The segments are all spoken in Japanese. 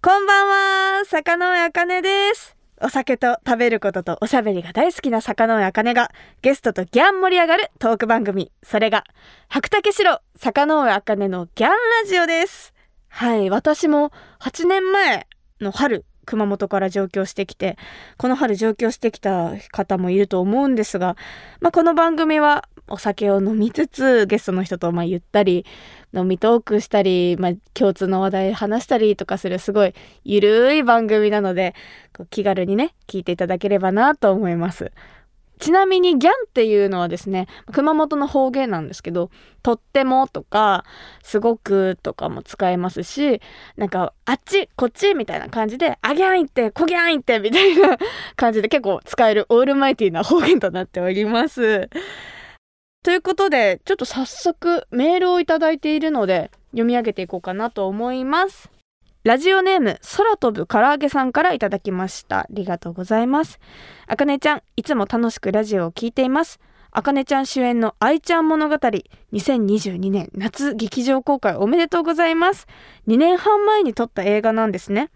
こんばんは、坂上茜です。お酒と食べることとおしゃべりが大好きな坂上茜がゲストとギャン盛り上がるトーク番組。それが、白竹城坂上茜のギャンラジオです。はい、私も8年前の春、熊本から上京してきて、この春上京してきた方もいると思うんですが、まあ、この番組はお酒を飲みつつゲストの人とまあゆったり飲みトークしたり、まあ、共通の話題話したりとかするすごいゆるい番組なのでこう気軽にね聞いていただければなと思います。ちなみにギャンっていうのはですね熊本の方言なんですけどとってもとかすごくとかも使えますしなんかあっちこっちみたいな感じであギャン行ってこギャン行ってみたいな感じで結構使えるオールマイティーな方言となっております。ということで、ちょっと早速メールをいただいているので、読み上げていこうかなと思います。ラジオネーム、空飛ぶ唐揚げさんからいただきました。ありがとうございます。あかねちゃん、いつも楽しくラジオを聞いています。あかねちゃん主演の愛ちゃん物語、2022年夏劇場公開おめでとうございます。2年半前に撮った映画なんですね。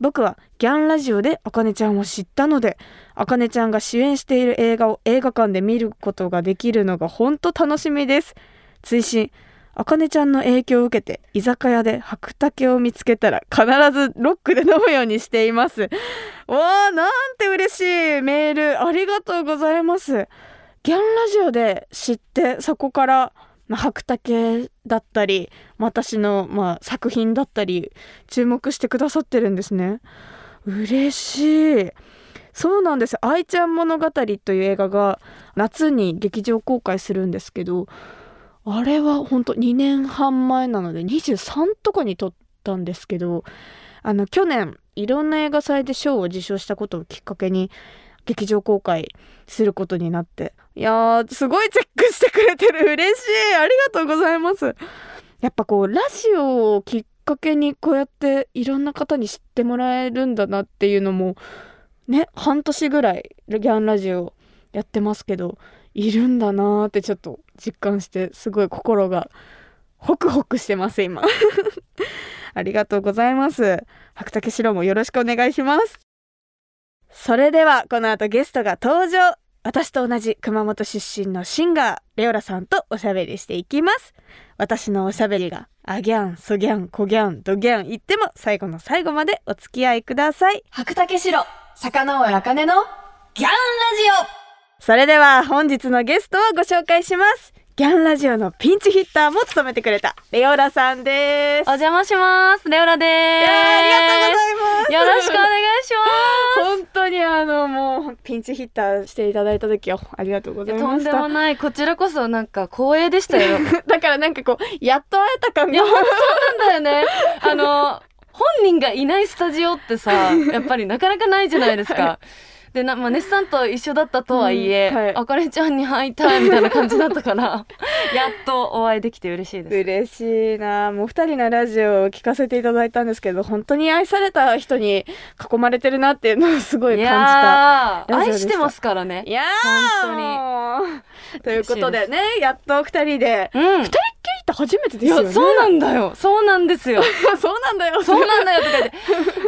僕はギャンラジオであかねちゃんを知ったので、あかねちゃんが主演している映画を映画館で見ることができるのが本当楽しみです。追伸あかねちゃんの影響を受けて居酒屋で白竹を見つけたら必ずロックで飲むようにしています。わあなんて嬉しいメールありがとうございます。ギャンラジオで知ってそこからまあ白竹だったり私の、まあ、作品だったり注目してくださってるんですね。嬉しい。そうなんです。愛ちゃん物語という映画が夏に劇場公開するんですけど、あれは本当2年半前なので23とかに撮ったんですけど、あの去年いろんな映画祭で賞を受賞したことをきっかけに劇場公開することになって、いやーすごいチェックしてくれてる。嬉しい。ありがとうございます。やっぱこうラジオをきっかけにこうやっていろんな方に知ってもらえるんだなっていうのもね半年ぐらいギャンラジオやってますけどいるんだなーってちょっと実感してすごい心がホクホクしてます今。ありがとうございます。白竹城もよろしくお願いします。それではこの後ゲストが登場。私と同じ熊本出身のシンガーレオラさんとおしゃべりしていきます。私のおしゃべりがアギャン、ソギャン、コギャン、ドギャン言っても最後の最後までお付き合いください。白竹城、坂上茜のギャンラジそれでは本日のゲストをご紹介しますギャンラジオのピンチヒッターも務めてくれたレオラさんですオお邪魔します。レオラです。ありがとうございますよろしくお願いし本当にあのもうピンチヒッターしていただいた時はありがとうございます。とんでもない。こちらこそなんか光栄でしたよ。いだからなんかこうやっと会えた感がや、本当そうなんだよね。あの、本人がいないスタジオってさ、やっぱりなかなかないじゃないですか。でな、まあ、ネスさんと一緒だったとはいえ、うんはいあかねちゃんに会いたいみたいな感じだったから、やっとお会いできて嬉しいです。嬉しいなもう二人のラジオを聞かせていただいたんですけど本当に愛された人に囲まれてるなっていうのをすごい感じた愛してますからねい。や本当に ということでねやっと二人でうん。二人っきりって初めてでいすよね。や、そうなんだよ。そうなんですよ。そうなんだよ。そうなんだよとか言って、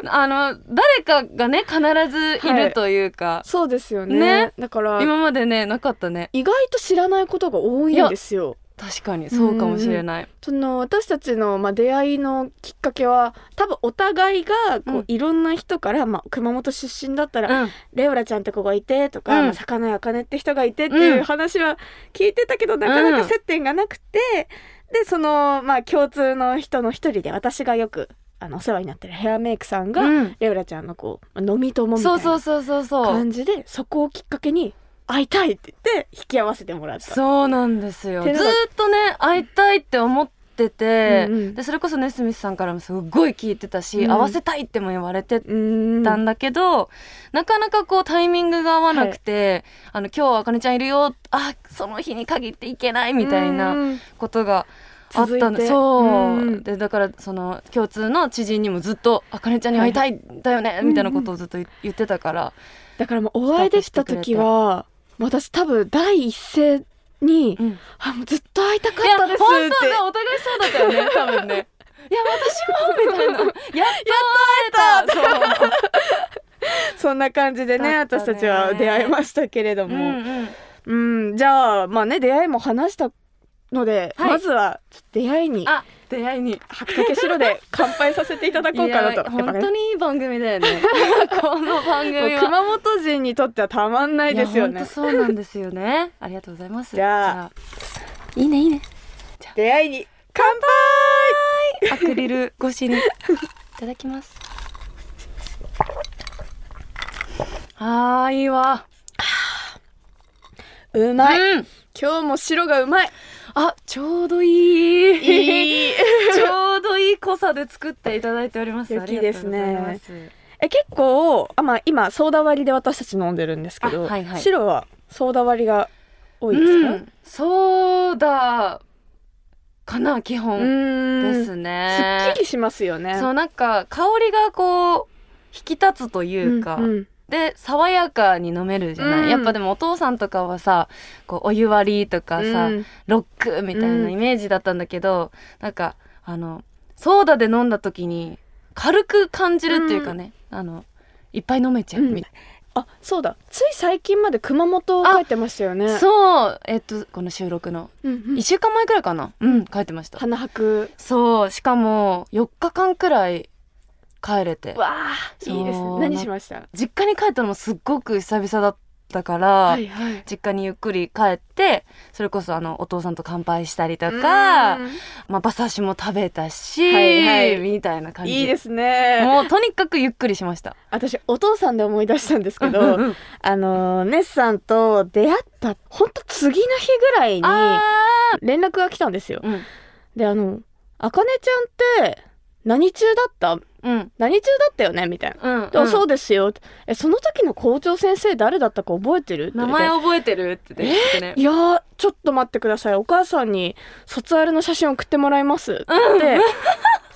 あの、誰かがね、必ずいるというか、そうですよね。ね。だから今までね、なかったね。意外と知らないことが多いんですよ。確かに、そうかもしれない。その私たちの、まあ、出会いのきっかけは多分お互いがこう、うん。いろんな人から、まあ、熊本出身だったら、うん。レオラちゃんって子がいてとか、うん。まあ、魚やかねって人がいてっていう話は聞いてたけど、なかなか接点がなくてでその、まあ、共通の人の一人で私がよくあのお世話になってるヘアメイクさんが、うんレオラちゃんのこうまあ飲み友みたいなそうそうそうそうそう。感じでそこをきっかけに会いたいって言って引き合わせてもらった。そうなんですよ。ずっとね、会いたいって思ってて、うんうん。で、それこそネスミスさんからもすごい聞いてたし、うん。会わせたいっても言われてたんだけど、なかなかこうタイミングが合わなくて、あの今日あかねちゃんいるよあその日に限っていけないみたいなうん。ことがあったんそう、うん。でだからその共通の知人にもずっと「あかねちゃんに会いたいんだよね」みたいなことをずっと言言ってたから、だからもうお会いできた時は私多分第一声にうん「あもうずっと会いたかったです」本当ってねお互いそうだったよね多分ね。いや私もみたいな。やっと会えた。そう。そんな感じでね私たちは出会いましたけれどうんも、うん。うん、じゃあまあね出会いも話したので、はい。まずは出会いにあ出会いに白竹城で乾杯させていただこうかなと。本当にいい番組だよね。この番組熊本人にとってはたまんないですよね。そうなんですよね。ありがとうございます。じゃあ。じゃあ。いいねいいね。出会いに。乾杯！アクリル越しに。いただきます。あーいいわ。うまい、うん。今日も白がうまい。あちょうどいい濃さで作っていただいております。良きですね。ありがとうございます。え結構あまあ今ソーダ割りで私たち飲んでるんですけど、あはいはい。白はソーダ割りが多いですか、うん、そうだかな基う本ーんですね。すっきりしますよね。そうなんか香りがこう引き立つというか、んん。で爽やかに飲めるじゃない、うん。やっぱでもお父さんとかはさこうお湯割りとかさ、うん。ロックみたいなイメージだったんだけど、なんかあのソーダで飲んだ時に軽く感じるっていうかね、あのいっぱい飲めちゃうみたいあそうだ。つい最近まで熊本帰ってましたよね。な、そう。えっとこの収録の。うんうん。1週間前くらいかな。うん帰ってました。花博そう。しかも4日間くらい帰れて。わあいいですね。何しました？実家に帰ったのもすっごく久々だったから、はいはい。実家にゆっくり帰ってそれこそあのお父さんと乾杯したりとか、うん。まあ、馬刺しも食べたし、はいはい。みたいな感じ。いいですね。もうとにかくゆっくりしました。私お父さんで思い出したんですけうんどうん。あのネッさんと出会ったほんと次の日ぐらいにあ連絡が来たんですよ。ーうん。であの「あかねちゃんって何中だった？うん。何中だったよね?」みたいな。うん、そううですよ。えその時の校長先生誰だったか覚えてる？名前覚えてるって言ってね。いやーちょっと待ってください。お母さんに卒アルの写真送ってもらいますって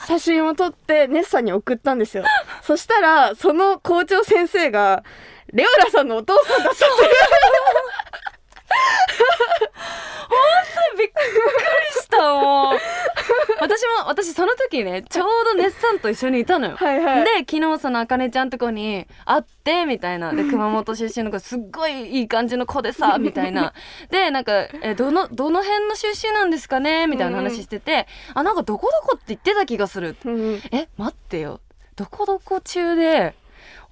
写真を撮ってネッさんに送ったんですよ。そしたらその校長先生がレオラさんのお父さんだったってびっくりしたもう私も私その時ね ちょうどネッサンと一緒にいたのよ。はいはい。で昨日そのあかねちゃんとこに会ってみたいな。で熊本出身の子すっごいいい感じの子でさ みたいな。でなんかえどのどの辺の出身なんですかね？みたいな話してて、あなんかどこどこって言ってた気がする。うん。え待ってよ。どこどこ中で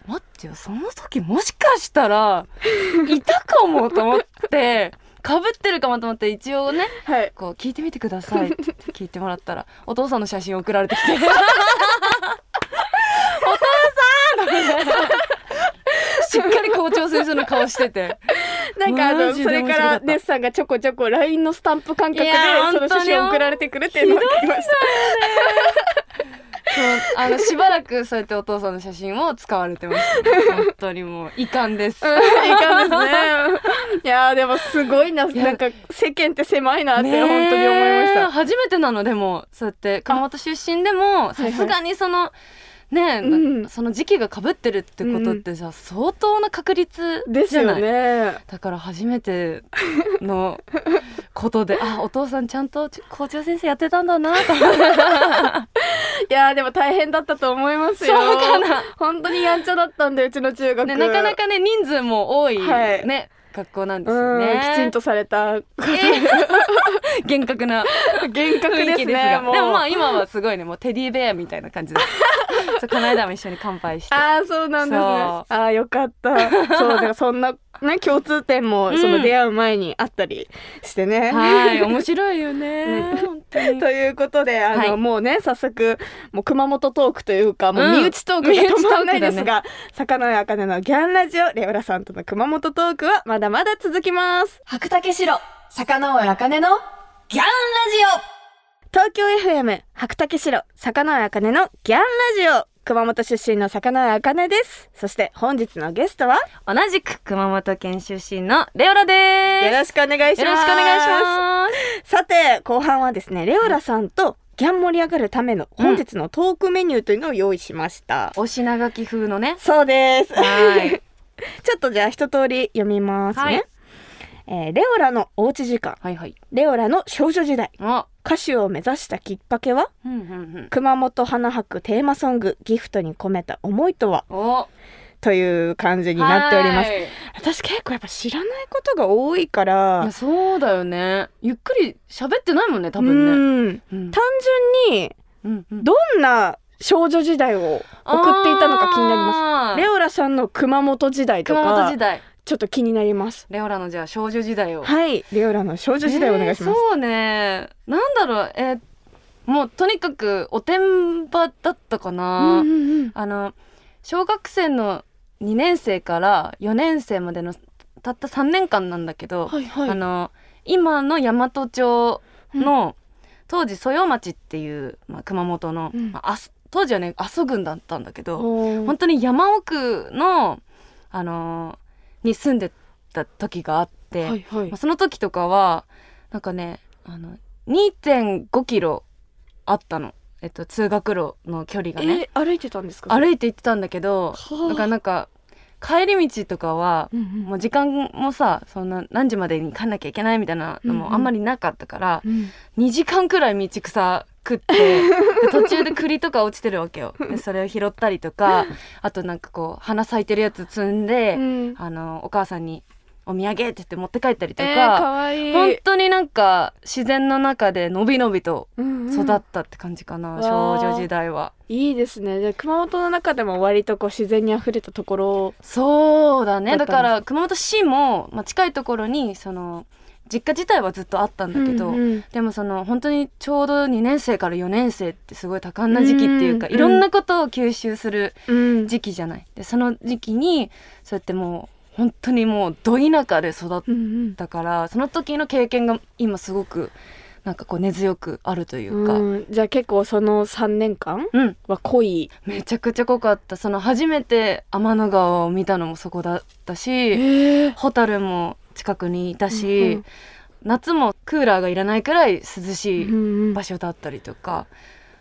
待ってよ。その時もしかしたら いたかもと思ってかぶってるかもと思って一応ねはい。こう聞いてみてくださいって 聞いてもらったらお父さんの写真送られてきて。お父さん！しっかり校長先生の顔してて。なんかあのそれからネッさんがちょこちょこ LINE のスタンプ感覚でその写真を送られてくるっていうのを聞きましたそうあのしばらくそうやってお父さんの写真を使われてました、本当にもう遺憾です、うんいい感じですね。いやーでもすごいな。やなんか世間って狭いなって本当に思いました。初めてなのでもそうやって熊本出身でもいはい。さすがにそのねえ、うん。その時期がかぶってるってことってさ、相当な確率ですよじゃない？ね。だから初めての ことであお父さんちゃんと校長先生やってたんだなと。いやーでも大変だったと思いますよ。そうかな。本当にやんちゃだったんでうちの中学、ねなかなかね人数も多い、はい。ね学校なんですうんよねきちんとされた 厳格な厳格です雰囲気ですねでもまあ今はすごいねもうテディベアみたいな感じで そうこの間も一緒に乾杯して。ああそうなんですね。ああよかった。そうだからそんなね共通点もうん。その出会う前にあったりしてね、はい 面白いよね、本当に。ということであの、はい。もうね早速もう熊本トークというかもううん身内トークが止まらないです身が、坂上茜のギャンラジオレオラさんとの熊本トークはまだまだ続きます。白竹城坂上茜のギャンラ東京 FM 白竹城坂上茜のギャンラジオ。熊本出身の坂上茜です。そして本日のゲストは同じく熊本県出身のレオラです。よろしくお願いします。よろしくお願いします。さて後半はですねレオラさんとギャン盛り上がるための本日のトークメニューというのを用意しました、お品書き風のね。そうです。はい。ちょっとじゃあ一通り読みますね。はいえーレオラのおうち時間。はいはい。レオラの少女時代。あ。歌手を目指したきっかけは？うんうんうん。熊本花博テーマソングギフトに込めた思いとは？お。という感じになっております。はい。私結構やっぱ知らないことが多いから。そうだよね。ゆっくり喋ってないもんね多分ね。ねうん。単純にうんうん。どんな少女時代を送っていたのか気になります。レオラさんの熊本時代とか。時代ちょっと気になります。レオラのじゃあ少女時代を。はい。レオラの少女時代お願いします、えーそうね。なんだろう。えーもうとにかくおてんばだったかな、うんうんうん。あの小学生の2年生から4年生までのたった3年間なんだけど、はいはい。あの今の大和町の、当時曽用町っていう、まあ、熊本の、うん。まあ当時はね阿蘇郡だったんだけど、ほ本当に山奥の、あのーに住んでた時があって、はいはい。まあその時とかはなんかねあの2.5キロあったの、えっと、通学路の距離がね、えー歩いてたんですか？歩いて行ってたんだけどはあ。だからなんか帰り道とかはうんうん。もう時間もさそんな何時までに帰んなきゃいけないみたいなのうんうん。もあんまりなかったから、うん。2時間くらい道草食ってで途中で栗とか落ちてるわけよ。でそれを拾ったりとかあとなんかこう花咲いてるやつ摘んで、うん。あのお母さんに「お土産」って言って持って帰ったりとえー、か、いい。本当になんか自然の中でのびのびとうんうん。育ったって感じかな、わー。少女時代は。いいですね。で熊本の中でも割とこう自然にあふれたところそうだね。だから熊本市も、まあ、近いところにその実家自体はずっとあったんだけど、うんうん。でもその本当にちょうど2年生から4年生ってすごい多感な時期っていうか、うんいろんなことを吸収するうん。時期じゃない。でその時期にそうやってもう本当にもうど田舎で育っうんうん。たからその時の経験が今すごくなんかこう根強くあるというか、うん。じゃあ結構その3年間うん、は濃い？めちゃくちゃ濃かった。その初めて天の川を見たのもそこだったしえホタルも近くにいたし、うんうん。夏もクーラーがいらないくらい涼しいうん場所だったりとか、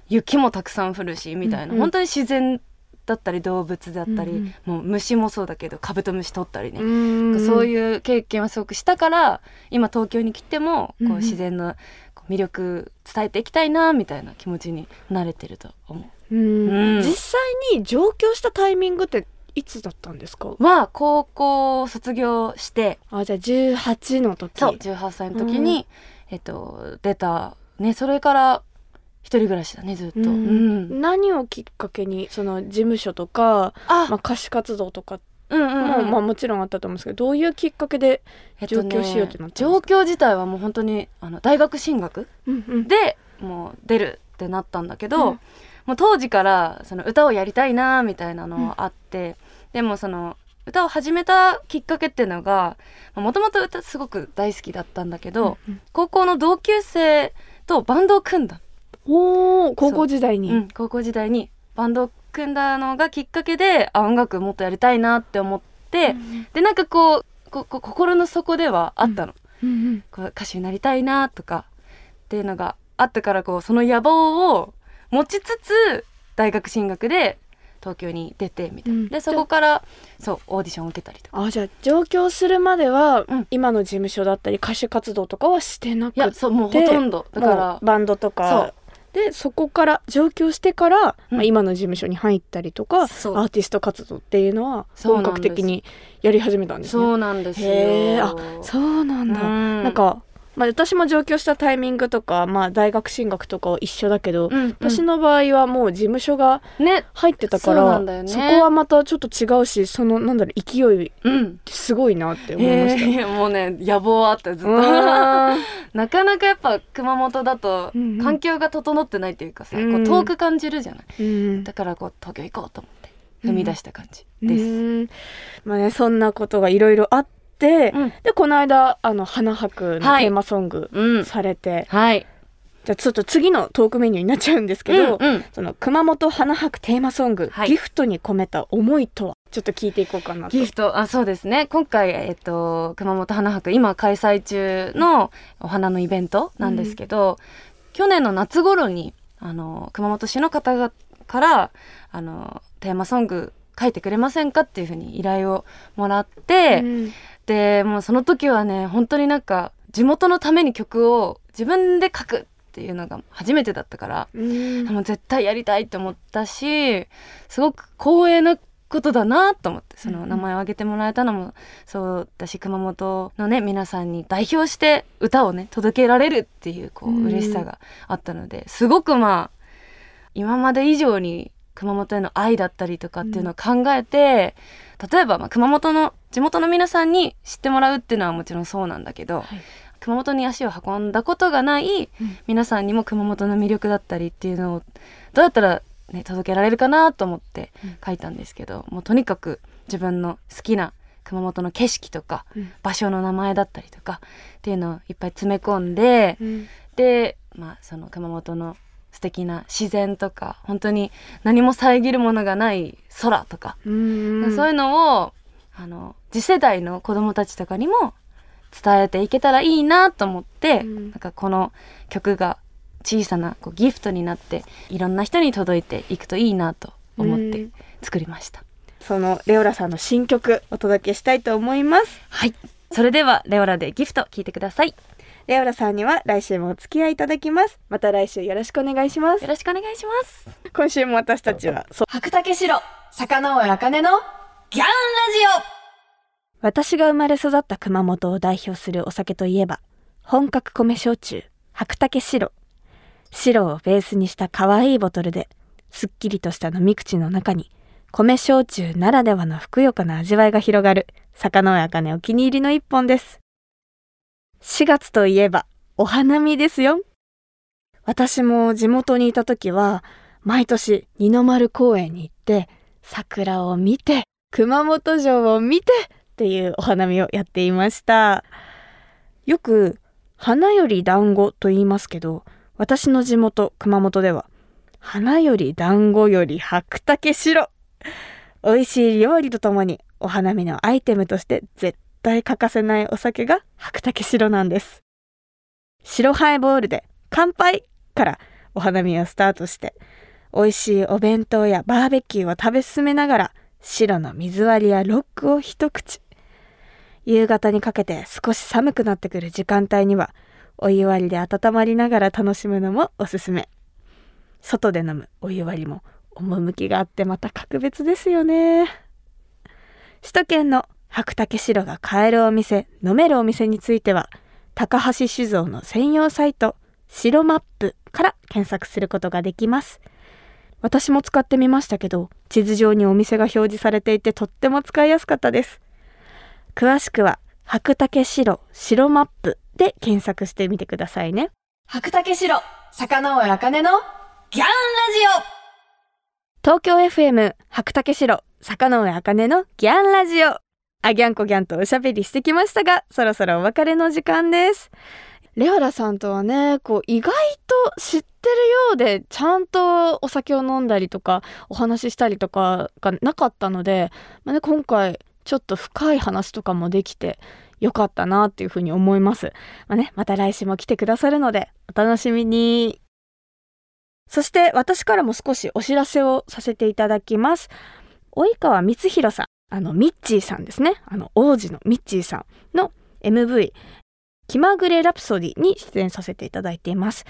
雪もたくさん降るしみたいな、うんうん。本当に自然だったり動物だったり、うんうん。もう虫もそうだけどカブトムシ取ったりね、うんそういう経験はすごくしたから今東京に来てもうんうこうん自然の魅力伝えていきたいなみたいな気持ちになれてると思うん。うん。実際に上京したタイミングっていつだったんですか？う。は高校を卒業して。あじゃあ18の時。そう18歳の時に、えっと、出た。ねそれから一人暮らしだねずっと。うん。うん。何をきっかけにその事務所とか、あ、まあ、歌手活動とかうんうんうん。も、まあ、もちろんあったと思うんですけどどういうきっかけで、えっとね上京しようってなったんですか？上京自体はもう本当にあの大学進学うんうん。でもう出るってなったんだけど、うんもう当時からその歌をやりたいなみたいなのはあって、でもその歌を始めたきっかけっていうのがもともと歌すごく大好きだったんだけど、うん高校の同級生とバンドを組んだ、おー高校時代に、う。ん、高校時代にバンドを組んだのがきっかけであ音楽もっとやりたいなって思って、でなんかこうここ心の底ではあったの、うんうん。こう歌手になりたいなとかっていうのがあったからこうその野望を持ちつつ大学進学で東京に出てみたいな、うん。でそこからそうオーディションを受けたりとか。あじゃあ上京するまでは、うん。今の事務所だったり歌手活動とかはしてなくいやそうもうほとんど。だかもらうバンドとか。でそこから上京してから、うん。まあ、今の事務所に入ったりとか、アーティスト活動っていうのは本格的にやり始めたんですね。そうなんですよ。へー。あそうなんだ、うん。なんか、まあ、私も上京したタイミングとか、まあ、大学進学とかは一緒だけど、うんうん。私の場合はもう事務所がね。入ってたからそうなんだよね。そこはまたちょっと違うしそのなんだろう勢いうん。すごいなって思いました。えーもうね野望あったずっと。なかなかやっぱ熊本だとうんうん。環境が整ってないっていうかさ、うんこう遠く感じるじゃない。うん。だからこう東京行こうと思って踏み出した感じです、うん。まあねそんなことがいろいろあって、うん。でこの間あの花博のはい。テーマソングうん。されて、はい。じゃあちょっと次のトークメニューになっちゃうんですけど、うんうん。その熊本花博テーマソング、はい。ギフトに込めた思いとは？ちょっと聞いていこうかなと。ギフト。あそうですね。今回、えっと、熊本花博今開催中のお花のイベントなんですけど、去年の夏頃にあの熊本市の方々からあのテーマソング書いてくれませんかっていうふうに依頼をもらって、うん。でもうその時はね本当になんか地元のために曲を自分で書くっていうのが初めてだったから、うん。もう絶対やりたいって思ったしすごく光栄なことだなと思ってその名前を挙げてもらえたのもそうだし熊本のね皆さんに代表して歌をね届けられるっていうこう嬉しさがあったのですごくまあ今まで以上に熊本への愛だったりとかっていうのを考えて、例えばまあ熊本の地元の皆さんに知ってもらうっていうのはもちろんそうなんだけど、はい。熊本に足を運んだことがないうん。皆さんにも熊本の魅力だったりっていうのをどうやったら、ね、届けられるかなと思ってうん。書いたんですけど、もうとにかく自分の好きな熊本の景色とかうん。場所の名前だったりとかっていうのをいっぱい詰め込んで、うん。で、まあ、その熊本の素敵な自然とか本当に何も遮るものがない空とか、うんそういうのをあの次世代の子供たちとかにも伝えていけたらいいなと思って、うん。なんかこの曲が小さなこうギフトになっていろんな人に届いていくといいなと思ってうん。作りました。そのレオラさんの新曲お届けしたいと思います。はい。それではレオラでギフト聞いてください。よレオラさんには来週もお付き合いいただきます。また来週よろしくお願いします。ろしくお願いします。今週も私たちはそう。白竹城、坂上茜のギャンラジ私が生まれ育った熊本を代表するお酒といえば本格米焼酎白竹白。白をベースにした可愛いボトルですっきりとした飲み口の中に米焼酎ならではのふくよかな味わいが広がる坂上茜お気に入りの一本です4月といえばお花見ですよ。私も地元にいた時は毎年二の丸公園に行って桜を見て熊本城を見てっていうお花見をやっていました。よく花より団子と言いますけど私の地元熊本では花より団子より白竹白。美味しい料理とともにお花見のアイテムとして絶対欠かせないお酒が白竹白なんです。白ハイボールで乾杯からお花見をスタートして美味しいお弁当やバーベキューを食べ進めながら白の水割りやロックを一口。夕方にかけて少し寒くなってくる時間帯にはお湯割りで温まりながら楽しむのもおすすめ。外で飲むお湯割りも趣があってまた格別ですよね。首都圏の白竹白が買えるお店飲めるお店については高橋酒造の専用サイト白マップから検索することができます。私も使ってみましたけど地図上にお店が表示されていてとっても使いやすかったです。詳しくは白竹白白マップで検索してみてくださいね。オ白竹城、坂上茜のギャンラジ東京 FM 白竹城坂上茜のギャンラジオあギャンコギャンとおしゃべりしてきましたがそろそろお別れの時間ですレオラさんとはねこう意外と知ってるようでちゃんとお酒を飲んだりとかお話ししたりとかがなかったので、まあね、今回ちょっと深い話とかもできてよかったなっていうふうに思います。まあね、また来週も来てくださるのでお楽しみに。そして私からも少しお知らせをさせていただきます。及川光弘さん、あのミッチーさんですね。あの王子のミッチーさんの MV 気まぐれラプソディに出演させていただいています。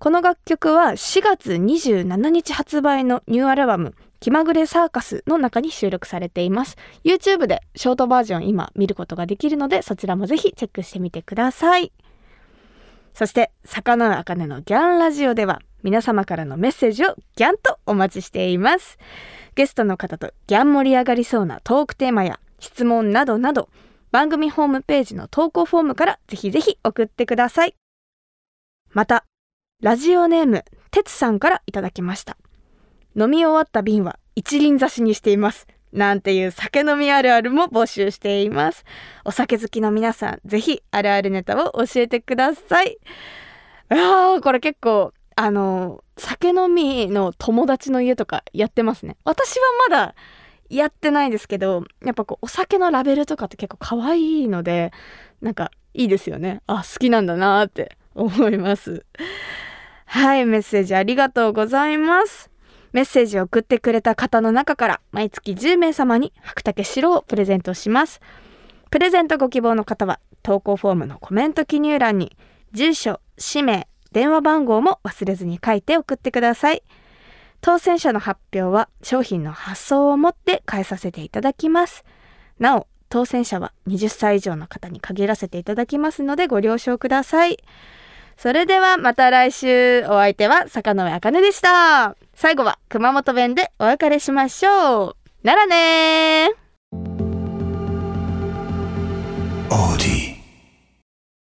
この楽曲は4月27日発売のニューアルバム気まぐれサーカスの中に収録されています。YouTube でショートバージョン今見ることができるのでそちらもぜひチェックしてみてください。そして、坂上茜のギャンラジオでは皆様からのメッセージをギャンとお待ちしています。ゲストの方とギャン盛り上がりそうなトークテーマや質問などなど番組ホームページの投稿フォームからぜひぜひ送ってください。また、ラジオネーム、てつさんからいただきました。飲み終わった瓶は一輪挿しにしています。なんていう酒飲みあるあるも募集しています。お酒好きの皆さん、ぜひあるあるネタを教えてください。いやー、これ結構、あの、酒飲みの友達の家とかやってますね。私はまだやってないですけど、やっぱこう、お酒のラベルとかって結構可愛いので、なんかいいですよね。あ、好きなんだなって 思います。はい、メッセージありがとうございます。メッセージを送ってくれた方の中から毎月10名様に白竹白をプレゼントします。プレゼントご希望の方は投稿フォームのコメント記入欄に住所、氏名、電話番号も忘れずに書いて送ってください。当選者の発表は商品の発送をもって返させていただきます。なお、当選者は20歳以上の方に限らせていただきますのでご了承ください。それではまた来週お相手は坂上茜でした。最後は熊本弁でお別れしましょう。ならね